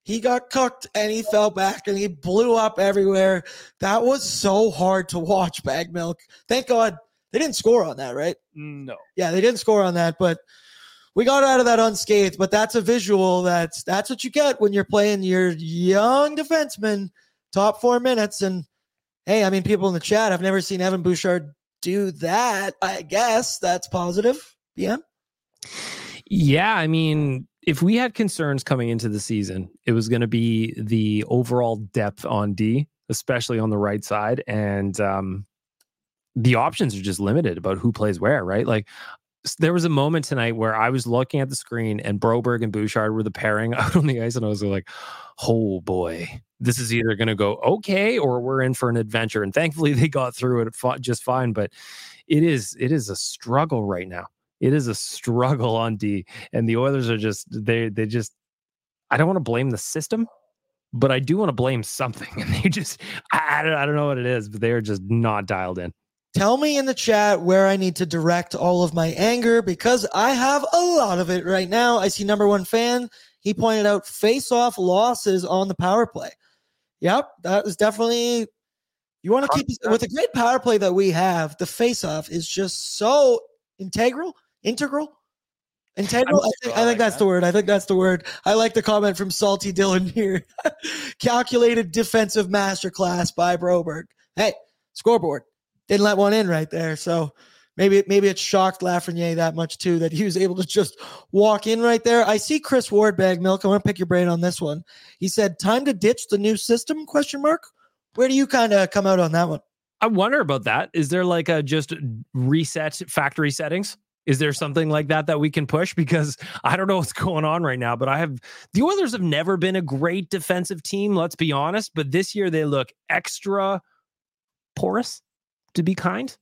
[SPEAKER 2] he got cooked, and he fell back, and he blew up everywhere. That was so hard to watch. Bag milk. Thank God they didn't score on that, right?
[SPEAKER 4] no.
[SPEAKER 2] Yeah, they didn't score on that, but we got out of that unscathed. But that's a visual. That's that's what you get when you're playing your young defenseman, top four minutes. And hey, I mean, people in the chat, I've never seen Evan Bouchard do that. I guess that's positive. Yeah.
[SPEAKER 3] Yeah, I mean, if we had concerns coming into the season, it was going to be the overall depth on D, especially on the right side, and um, the options are just limited about who plays where. Right, like there was a moment tonight where I was looking at the screen and Broberg and Bouchard were the pairing out on the ice, and I was like, "Oh boy, this is either going to go okay or we're in for an adventure." And thankfully, they got through it just fine. But it is it is a struggle right now. It is a struggle on D, and the Oilers are just they they just. I don't want to blame the system, but I do want to blame something, and they just I, I don't I don't know what it is, but they are just not dialed in.
[SPEAKER 2] Tell me in the chat where I need to direct all of my anger because I have a lot of it right now. I see number one fan. He pointed out face off losses on the power play. Yep, that is definitely. You want to keep with the great power play that we have. The face off is just so integral, integral, integral. I think, I think that's the word. I think that's the word. I like the comment from Salty Dylan here. Calculated defensive masterclass by Broberg. Hey, scoreboard didn't let one in right there. So maybe maybe it shocked Lafreniere that much too that he was able to just walk in right there. I see Chris Ward bag milk. I want to pick your brain on this one. He said, "Time to ditch the new system?" Question mark. Where do you kind of come out on that one?
[SPEAKER 3] I wonder about that. Is there like a just reset factory settings? Is there something like that that we can push? Because I don't know what's going on right now, but I have the Oilers have never been a great defensive team, let's be honest. But this year they look extra porous, to be kind.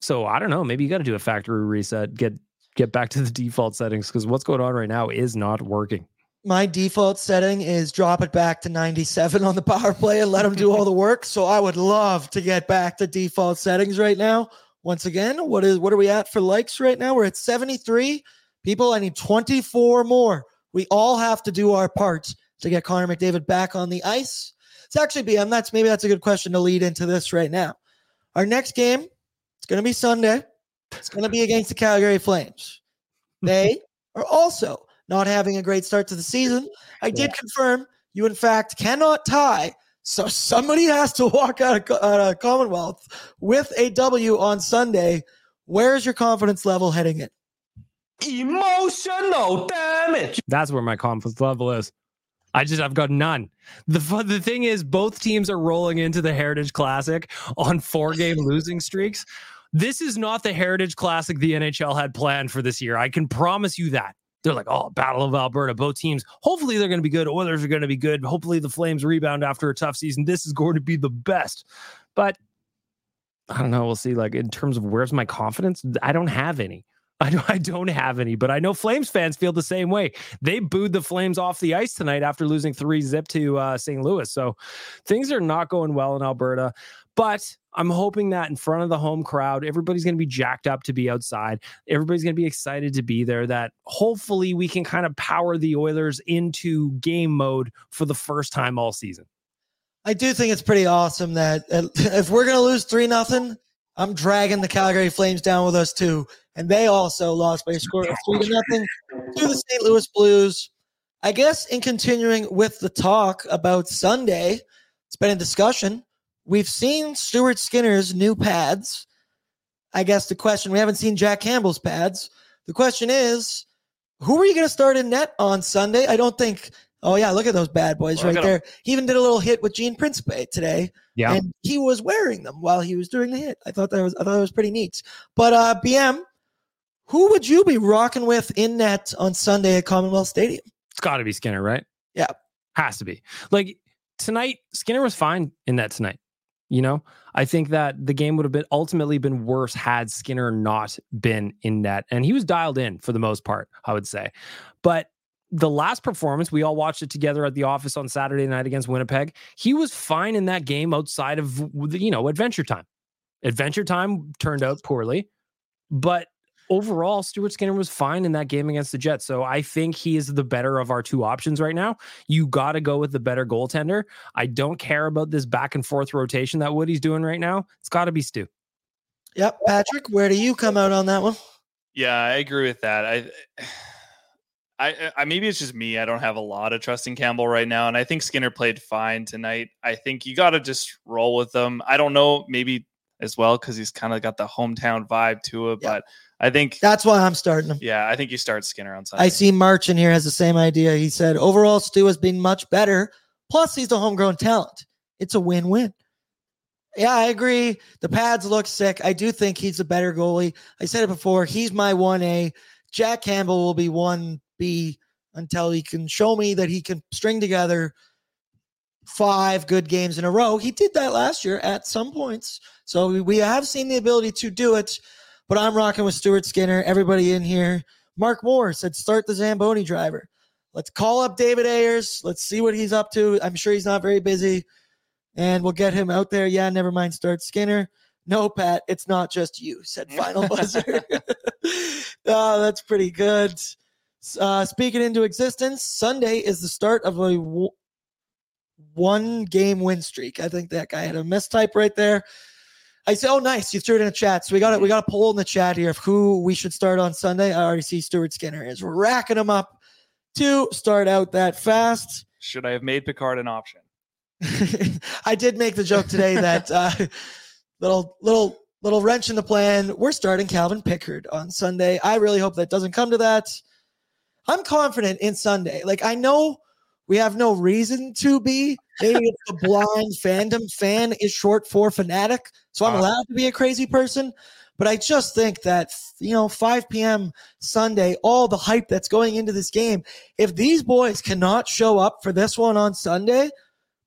[SPEAKER 3] So I don't know. Maybe you got to do a factory reset, get get back to the default settings because what's going on right now is not working.
[SPEAKER 2] My default setting is drop it back to 97 on the power play and let them do all the work. So I would love to get back to default settings right now. Once again, what is what are we at for likes right now? We're at 73. People, I need 24 more. We all have to do our part to get Connor McDavid back on the ice. It's actually BM. Um, that's maybe that's a good question to lead into this right now. Our next game, it's going to be Sunday. It's going to be against the Calgary Flames. They are also not having a great start to the season. I did confirm you, in fact, cannot tie. So somebody has to walk out of, Co- out of Commonwealth with a W on Sunday. Where's your confidence level heading in?
[SPEAKER 3] Emotional damage. That's where my confidence level is. I just I've got none. The the thing is, both teams are rolling into the Heritage Classic on four game losing streaks. This is not the Heritage Classic the NHL had planned for this year. I can promise you that. They're like, oh, Battle of Alberta. Both teams, hopefully, they're going to be good. Oilers are going to be good. Hopefully, the Flames rebound after a tough season. This is going to be the best. But I don't know. We'll see. Like, in terms of where's my confidence, I don't have any. I don't, have any, but I know Flames fans feel the same way. They booed the Flames off the ice tonight after losing three zip to uh, St. Louis. So things are not going well in Alberta. But I'm hoping that in front of the home crowd, everybody's going to be jacked up to be outside. Everybody's going to be excited to be there. That hopefully we can kind of power the Oilers into game mode for the first time all season.
[SPEAKER 2] I do think it's pretty awesome that uh, if we're going to lose 3 nothing, I'm dragging the Calgary Flames down with us too. And they also lost by a score of 3 to nothing to the St. Louis Blues. I guess in continuing with the talk about Sunday, it's been a discussion. We've seen Stuart Skinner's new pads. I guess the question we haven't seen Jack Campbell's pads. The question is, who are you going to start in net on Sunday? I don't think. Oh yeah, look at those bad boys right there. He even did a little hit with Gene Principe today.
[SPEAKER 3] Yeah,
[SPEAKER 2] and he was wearing them while he was doing the hit. I thought that was I thought it was pretty neat. But uh, BM, who would you be rocking with in net on Sunday at Commonwealth Stadium?
[SPEAKER 3] It's got to be Skinner, right?
[SPEAKER 2] Yeah,
[SPEAKER 3] has to be. Like tonight, Skinner was fine in that tonight. You know, I think that the game would have been ultimately been worse had Skinner not been in net. And he was dialed in for the most part, I would say. But the last performance, we all watched it together at the office on Saturday night against Winnipeg. He was fine in that game outside of, you know, Adventure Time. Adventure Time turned out poorly, but overall, Stuart Skinner was fine in that game against the Jets. So I think he is the better of our two options right now. You got to go with the better goaltender. I don't care about this back and forth rotation that Woody's doing right now. It's got to be Stu.
[SPEAKER 2] Yep. Patrick, where do you come out on that one?
[SPEAKER 4] Yeah, I agree with that. I. I, I maybe it's just me. I don't have a lot of trust in Campbell right now, and I think Skinner played fine tonight. I think you got to just roll with them. I don't know, maybe as well because he's kind of got the hometown vibe to it, but I think
[SPEAKER 2] that's why I'm starting him.
[SPEAKER 4] Yeah, I think you start Skinner on Sunday.
[SPEAKER 2] I see March in here has the same idea. He said overall Stu has been much better. Plus, he's a homegrown talent. It's a win-win. Yeah, I agree. The pads look sick. I do think he's a better goalie. I said it before. He's my 1A. Jack Campbell will be 1B until he can show me that he can string together five good games in a row. He did that last year at some points. So we have seen the ability to do it. But I'm rocking with Stuart Skinner. Everybody in here. Mark Moore said start the Zamboni driver. Let's call up David Ayres. Let's see what he's up to. I'm sure he's not very busy. And we'll get him out there. Yeah, never mind. Start Skinner. No, Pat, it's not just you, said Final Buzzer. oh, that's pretty good. Uh, speaking into existence, Sunday is the start of a w- one game win streak. I think that guy had a mistype right there. I say, oh, nice. You threw it in the chat. So we got it. We got a poll in the chat here of who we should start on Sunday. I already see Stuart Skinner is racking them up to start out that fast.
[SPEAKER 4] Should I have made Pickard an option?
[SPEAKER 2] I did make the joke today that uh, little little little wrench in the plan. We're starting Calvin Pickard on Sunday. I really hope that doesn't come to that. I'm confident in Sunday. Like I know we have no reason to be. Maybe it's the blind fandom. Fan is short for fanatic. So I'm uh-huh. allowed to be a crazy person. But I just think that, you know, 5 p.m. Sunday, all the hype that's going into this game, if these boys cannot show up for this one on Sunday,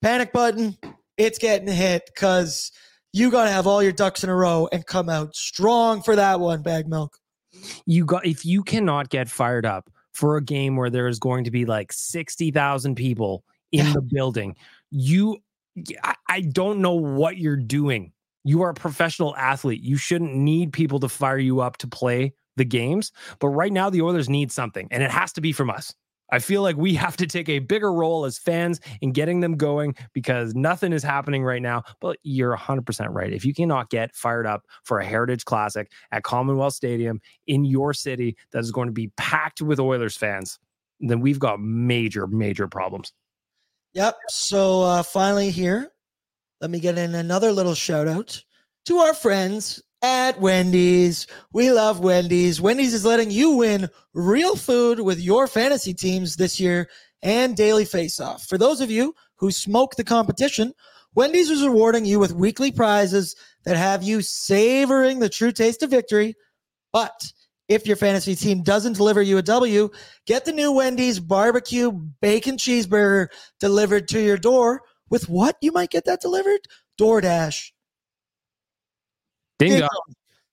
[SPEAKER 2] panic button, it's getting hit because you got to have all your ducks in a row and come out strong for that one, bag milk.
[SPEAKER 3] You got, if you cannot get fired up for a game where there is going to be like 60,000 people in the building. You, I don't know what you're doing. You are a professional athlete. You shouldn't need people to fire you up to play the games. But right now, the Oilers need something, and it has to be from us. I feel like we have to take a bigger role as fans in getting them going because nothing is happening right now. But you're 100% right. If you cannot get fired up for a Heritage Classic at Commonwealth Stadium in your city that is going to be packed with Oilers fans, then we've got major, major problems.
[SPEAKER 2] Yep. So uh, finally, here, let me get in another little shout out to our friends at Wendy's. We love Wendy's. Wendy's is letting you win real food with your fantasy teams this year and daily face off. For those of you who smoke the competition, Wendy's is rewarding you with weekly prizes that have you savoring the true taste of victory. But if your fantasy team doesn't deliver you a W, get the new Wendy's barbecue bacon cheeseburger delivered to your door. With what you might get that delivered? DoorDash.
[SPEAKER 3] Dingo.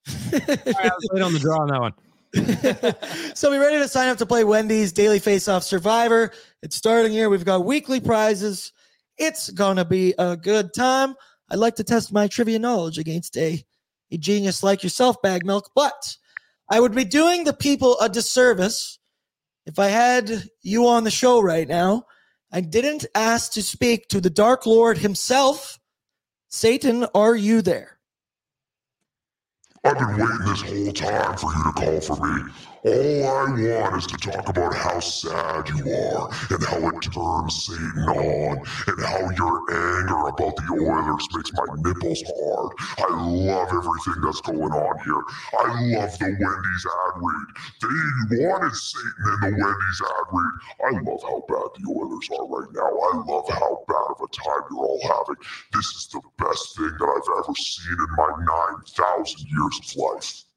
[SPEAKER 3] Sorry, I was late on the draw on that one.
[SPEAKER 2] so be ready to sign up to play Wendy's Daily Face Off Survivor. It's starting here. We've got weekly prizes. It's gonna be a good time. I'd like to test my trivia knowledge against a, a genius like yourself, Bag Milk, but I would be doing the people a disservice if I had you on the show right now. I didn't ask to speak to the Dark Lord himself. Satan, are you there?
[SPEAKER 7] I've been waiting this whole time for you to call for me. All I want is to talk about how sad you are and how it turns Satan on and how your anger about the Oilers makes my nipples hard. I love everything that's going on here. I love the Wendy's ad read. They wanted Satan in the Wendy's ad read. I love how bad the Oilers are right now. I love how bad of a time you're all having. This is the best thing that I've ever seen in my 9,000 years of life.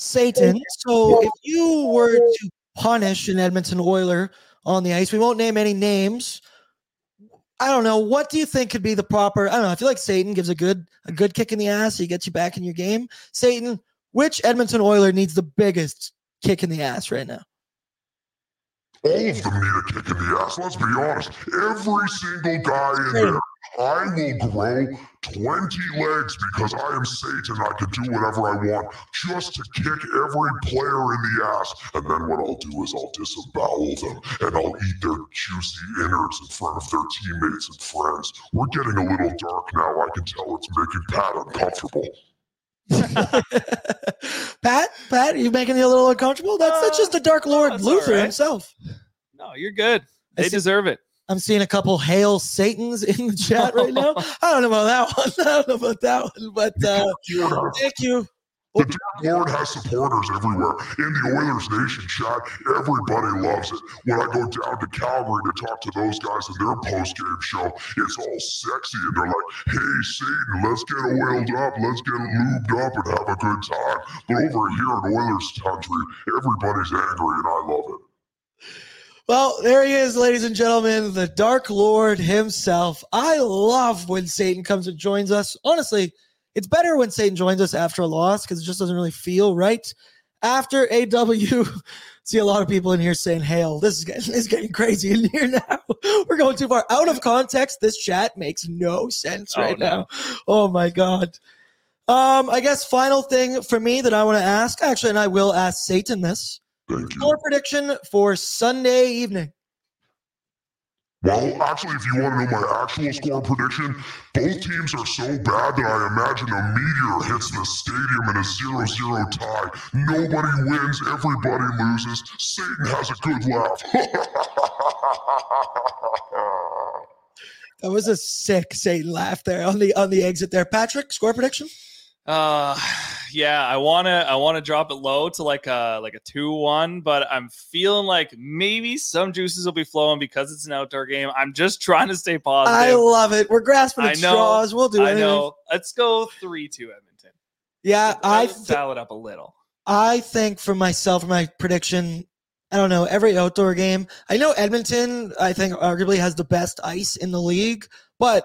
[SPEAKER 2] Satan. So if you were to punish an Edmonton Oiler on the ice, we won't name any names. I don't know. What do you think could be the proper? I don't know. I feel like Satan gives a good a good kick in the ass. He gets you back in your game. Satan, which Edmonton Oiler needs the biggest kick in the ass right now?
[SPEAKER 7] All of them need a kick in the ass. Let's be honest. Every single guy in there. I will grow 20 legs because I am Satan. I can do whatever I want just to kick every player in the ass. And then what I'll do is I'll disembowel them and I'll eat their juicy innards in front of their teammates and friends. We're getting a little dark now. I can tell it's making Pat uncomfortable.
[SPEAKER 2] Pat, Pat, are you making me a little uncomfortable? That's that's uh, just the Dark Lord
[SPEAKER 4] that's
[SPEAKER 2] Luther
[SPEAKER 4] all right.
[SPEAKER 2] himself.
[SPEAKER 4] No, you're good. They deserve it.
[SPEAKER 2] I'm seeing a couple hail Satans in the chat right now. I don't know about that one. I don't know about that one, but uh, thank you.
[SPEAKER 7] The Dark Lord has supporters everywhere. In the Oilers Nation chat, everybody loves it. When I go down to Calgary to talk to those guys in their post-game show, it's all sexy and they're like, hey, Satan, let's get oiled up, let's get lubed up and have a good time. But over here in Oilers country, everybody's angry and I love it.
[SPEAKER 2] Well, there he is, ladies and gentlemen, the Dark Lord himself. I love when Satan comes and joins us. Honestly, it's better when Satan joins us after a loss because it just doesn't really feel right. After AW, see a lot of people in here saying, Hail, this is getting, this is getting crazy in here now. We're going too far. Out of context, this chat makes no sense
[SPEAKER 4] Oh,
[SPEAKER 2] right
[SPEAKER 4] no.
[SPEAKER 2] now. Oh my God. Um, I guess final thing for me that I want to ask, actually, and I will ask Satan this.
[SPEAKER 7] Thank you.
[SPEAKER 2] Score prediction for Sunday evening.
[SPEAKER 7] Well, actually, if you want to know my actual score prediction, both teams are so bad that I imagine a meteor hits the stadium in a 0 0 tie. Nobody wins, everybody loses. Satan has a good laugh.
[SPEAKER 2] That was a sick Satan laugh there on the on the exit there. Patrick, score prediction?
[SPEAKER 4] Uh yeah, I wanna I wanna drop it low to like a like a two one, but I'm feeling like maybe some juices will be flowing because it's an outdoor game. I'm just trying to stay positive.
[SPEAKER 2] I love it. We're grasping
[SPEAKER 4] I
[SPEAKER 2] at straws. We'll do it.
[SPEAKER 4] I know. Let's go three two Edmonton.
[SPEAKER 2] Yeah, I
[SPEAKER 4] Let's
[SPEAKER 2] th-
[SPEAKER 4] dial it up a little.
[SPEAKER 2] I think for myself, my prediction, I don't know, every outdoor game. I know Edmonton, I think arguably has the best ice in the league, but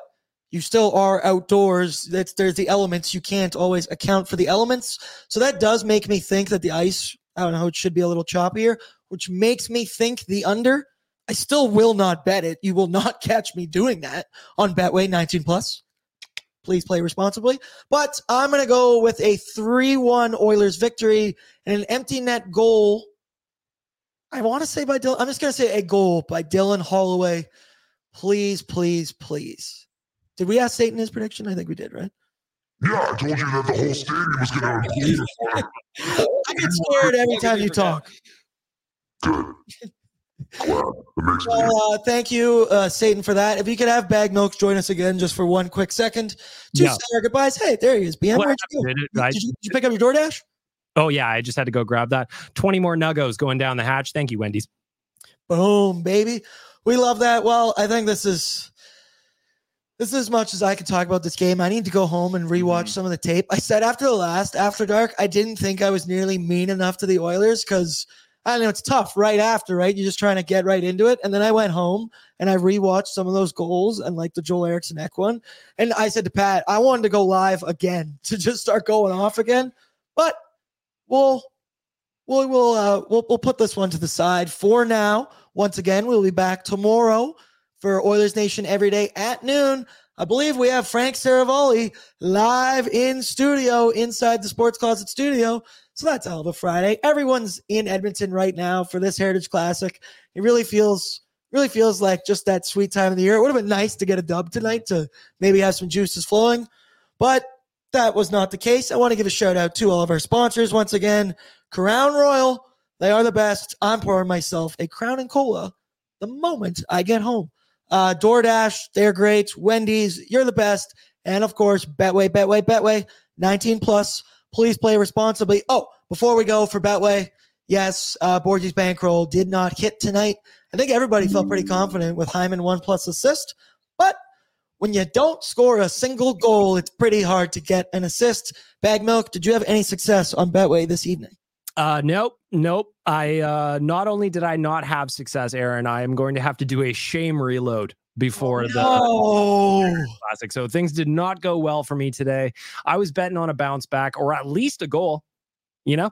[SPEAKER 2] you still are outdoors. There's the elements. You can't always account for the elements. So that does make me think that the ice, I don't know, it should be a little choppier, which makes me think the under. I still will not bet it. You will not catch me doing that on Betway 19 plus. Please play responsibly. But I'm going to go with a 3 1 Oilers victory and an empty net goal. I want to say by Dylan. I'm just going to say a goal by Dylan Holloway. Please, please, please. Did we ask Satan his prediction? I think we did, right?
[SPEAKER 7] yeah, I told you that the whole stadium was going to implode.
[SPEAKER 2] I get scared every time you talk.
[SPEAKER 7] Good. Glad. It makes
[SPEAKER 2] Well, uh, thank you, uh, Satan, for that. If you could have Bag Milk join us again just for one quick second to
[SPEAKER 3] Yeah.
[SPEAKER 2] say our goodbyes. Hey, there he is. BM, where'd you go?
[SPEAKER 3] did it,
[SPEAKER 2] Did you, did you pick up your DoorDash?
[SPEAKER 3] Oh yeah, I just had to go grab that. Twenty more nuggos going down the hatch. Thank you, Wendy's.
[SPEAKER 2] Boom, baby. We love that. Well, I think this is this is as much as I can talk about this game. I need to go home and rewatch
[SPEAKER 4] Mhm.
[SPEAKER 2] some of the tape. I said after the last After Dark, I didn't think I was nearly mean enough to the Oilers because I don't know it's tough right after, right? You're just trying to get right into it. And then I went home and I rewatched some of those goals and like the Joel Eriksson Ek one. And I said to Pat, I wanted to go live again to just start going off again. But we'll we'll we'll uh, we'll, we'll put this one to the side for now. Once again, we'll be back tomorrow for Oilers Nation every day at noon. I believe we have Frank Seravalli live in studio inside the Sports Closet studio. So that's a hell of a Friday. Everyone's in Edmonton right now for this Heritage Classic. It really feels really feels like just that sweet time of the year. It would have been nice to get a dub tonight to maybe have some juices flowing, but that was not the case. I want to give a shout out to all of our sponsors once again. Crown Royal, they are the best. I'm pouring myself a Crown and Cola the moment I get home. Uh, DoorDash, they're great. Wendy's, you're the best. And of course, Betway, Betway, Betway, 19 plus. Please play responsibly. Oh, before we go for Betway, yes, uh, bankroll did not hit tonight. I think everybody felt pretty confident with Hyman one plus assist, but when you don't score a single goal, it's pretty hard to get an assist. Bag Milk, did you have any success on Betway this evening?
[SPEAKER 3] Uh, nope, nope. I uh, not only did I not have success, Aaron, I am going to have to do a shame reload before the
[SPEAKER 2] Oh,
[SPEAKER 3] classic. So things did not go well for me today. I was betting on a bounce back or at least a goal. You know,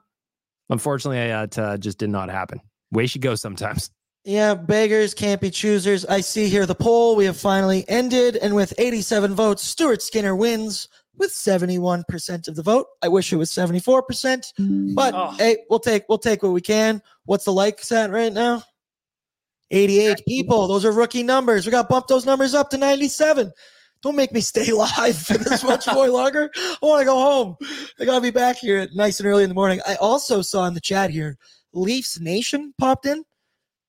[SPEAKER 3] unfortunately, it uh, just did not happen. Way she goes sometimes.
[SPEAKER 2] yeah, beggars can't be choosers. I see here the poll. We have finally ended, and with 87 votes, Stuart Skinner wins with 71% of the vote. I wish it was 74%, but
[SPEAKER 4] Oh.
[SPEAKER 2] hey, we'll take we'll take what we can. What's the likes at right now? 88 people. Those are rookie numbers. We got to bump those numbers up to 97. Don't make me stay live for this much more longer. I want to go home. I got to be back here at nice and early in the morning. I also saw in the chat here, Leafs Nation popped in.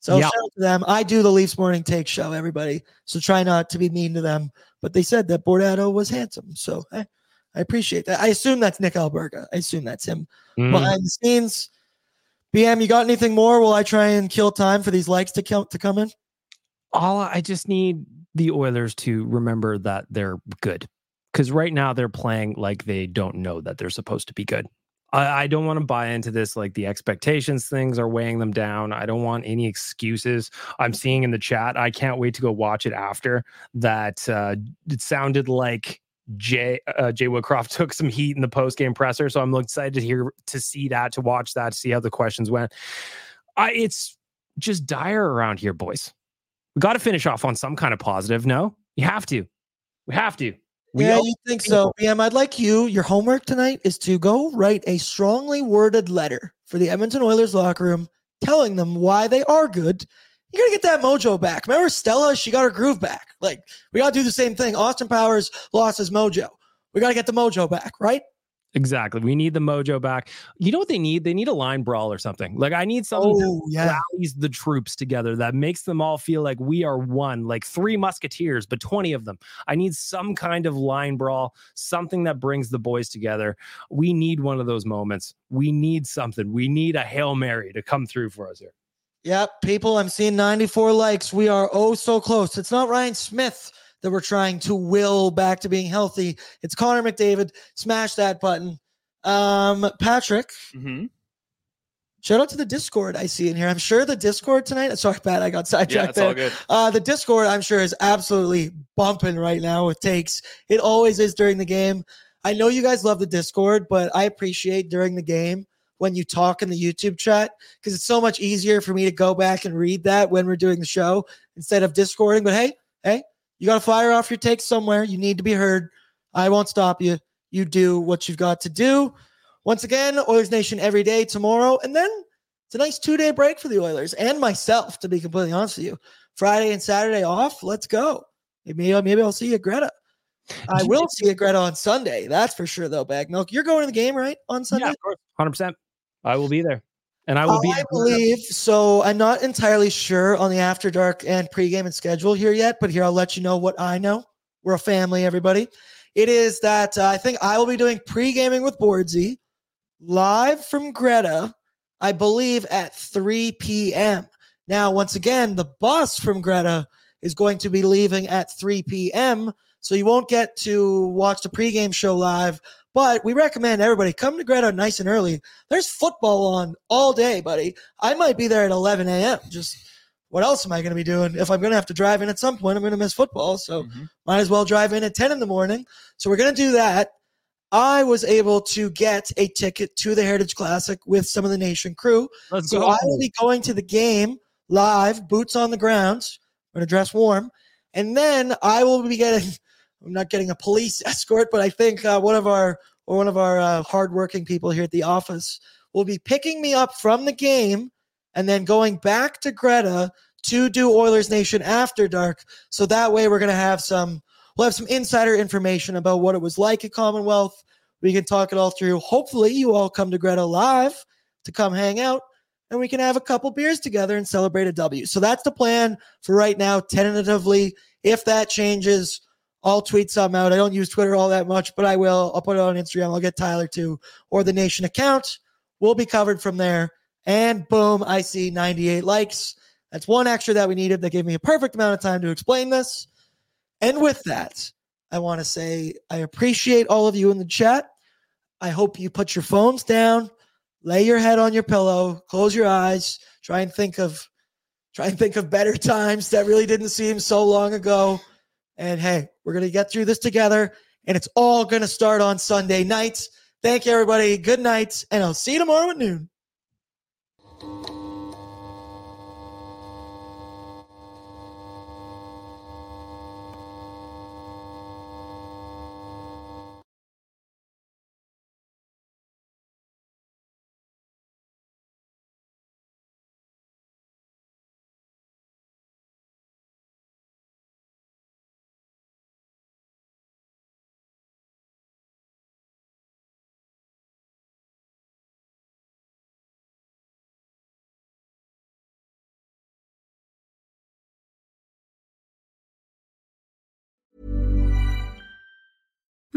[SPEAKER 2] So
[SPEAKER 3] Yeah.
[SPEAKER 2] shout out to them. I do the Leafs morning take show, everybody. So try not to be mean to them. But they said that Bordato was handsome. So I, I appreciate that. I assume that's Nick Alberga. I assume that's him
[SPEAKER 3] Mm.
[SPEAKER 2] behind the scenes. BM, you got anything more? Will I try and kill time for these likes to count to come in?
[SPEAKER 3] all I just need the Oilers to remember that they're good. Because right now they're playing like they don't know that they're supposed to be good. I, I don't want to buy into this, like the expectations things are weighing them down. I don't want any excuses. I'm seeing in the chat, I can't wait to go watch it after that. Uh, it sounded like Jay uh, Jay Woodcroft took some heat in the post game presser, so I'm excited to hear to see that, to watch that, to see how the questions went. I, it's just dire around here, boys we got to finish off on some kind of positive. No, you have to. We have to. We
[SPEAKER 2] yeah, you think so. BM, I'd like you, your homework tonight is to go write a strongly worded letter for the Edmonton Oilers locker room telling them why they are good. You got to get that mojo back. Remember Stella? She got her groove back. Like, we got to do the same thing. Austin Powers lost his mojo. We got to get the mojo back, right?
[SPEAKER 3] Exactly. We need the mojo back. You know what they need? They need a line brawl or something. Like I need something that
[SPEAKER 2] Oh, yeah.
[SPEAKER 3] rallies the troops together that makes them all feel like we are one, like three musketeers, but 20 of them. I need some kind of line brawl, something that brings the boys together. We need one of those moments. We need something. We need a Hail Mary to come through for us here.
[SPEAKER 2] Yep, people, I'm seeing 94 likes. We are oh so close. It's not Ryan Smyth that we're trying to will back to being healthy. It's Connor McDavid. Smash that button. Um, Patrick,
[SPEAKER 4] Mhm.
[SPEAKER 2] shout out to the Discord I see in here. I'm sure the Discord tonight. Sorry, Pat, I got
[SPEAKER 4] Yeah,
[SPEAKER 2] sidetracked
[SPEAKER 4] all
[SPEAKER 2] there.
[SPEAKER 4] good.
[SPEAKER 2] Uh, the Discord, I'm sure, is absolutely bumping right now with takes. It always is during the game. I know you guys love the Discord, but I appreciate during the game when you talk in the YouTube chat because it's so much easier for me to go back and read that when we're doing the show instead of Discording. But hey, hey, you got to fire off your takes somewhere. You need to be heard. I won't stop you. You do what you've got to do. Once again, Oilers Nation every day tomorrow. And then it's a nice two day break for the Oilers and myself, to be completely honest with you. Friday and Saturday off. Let's go. Maybe, maybe I'll see you Greta. I will see you Greta on Sunday. That's for sure, though, Bag Milk. You're going to the game, right? On Sunday?
[SPEAKER 3] Yeah, of course. 100%. I will be there. And I will be.
[SPEAKER 2] I believe so. I'm not entirely sure on the after dark and pregame and schedule here yet, but here I'll let you know what I know. We're a family, everybody. It is that uh, I think I will be doing pre-gaming with Boardsy live from Greta, I believe at 3 p.m. Now, once again, the bus from Greta is going to be leaving at 3 p.m. So you won't get to watch the pregame show live. But we recommend everybody come to Greta nice and early. There's football on all day, buddy. I might be there at 11 a.m. Just what else am I going to be doing? If I'm going to have to drive in at some point, I'm going to miss football. So
[SPEAKER 4] Mhm.
[SPEAKER 2] might as well drive in at 10 in the morning. So we're going to do that. I was able to get a ticket to the Heritage Classic with some of the Nation crew.
[SPEAKER 3] Let's
[SPEAKER 2] So
[SPEAKER 3] go.
[SPEAKER 2] I will be going to the game live, boots on the ground. I'm going to dress warm. And then I will be getting, I'm not getting a police escort, but I think uh, one of our, or one of our uh, hardworking people here at the office will be picking me up from the game and then going back to Greta to do Oilers Nation after dark. So that way we're to have some, we'll have some insider information about what it was like at Commonwealth. We can talk it all through. Hopefully you all come to Greta live to come hang out and we can have a couple beers together and celebrate a W. So that's the plan for right now, tentatively. If that changes, I'll tweet some out. I don't use Twitter all that much, but I will. I'll put it on Instagram. I'll get Tyler to or the Nation account. We'll be covered from there. And boom, I see 98 likes. That's one extra that we needed. That gave me a perfect amount of time to explain this. And with that, I want to say I appreciate all of you in the chat. I hope you put your phones down, lay your head on your pillow, close your eyes, try and think of try and think of better times that really didn't seem so long ago. And hey, we're going to get through this together and it's all going to start on Sunday nights. Thank you everybody. Good night and I'll see you tomorrow at noon.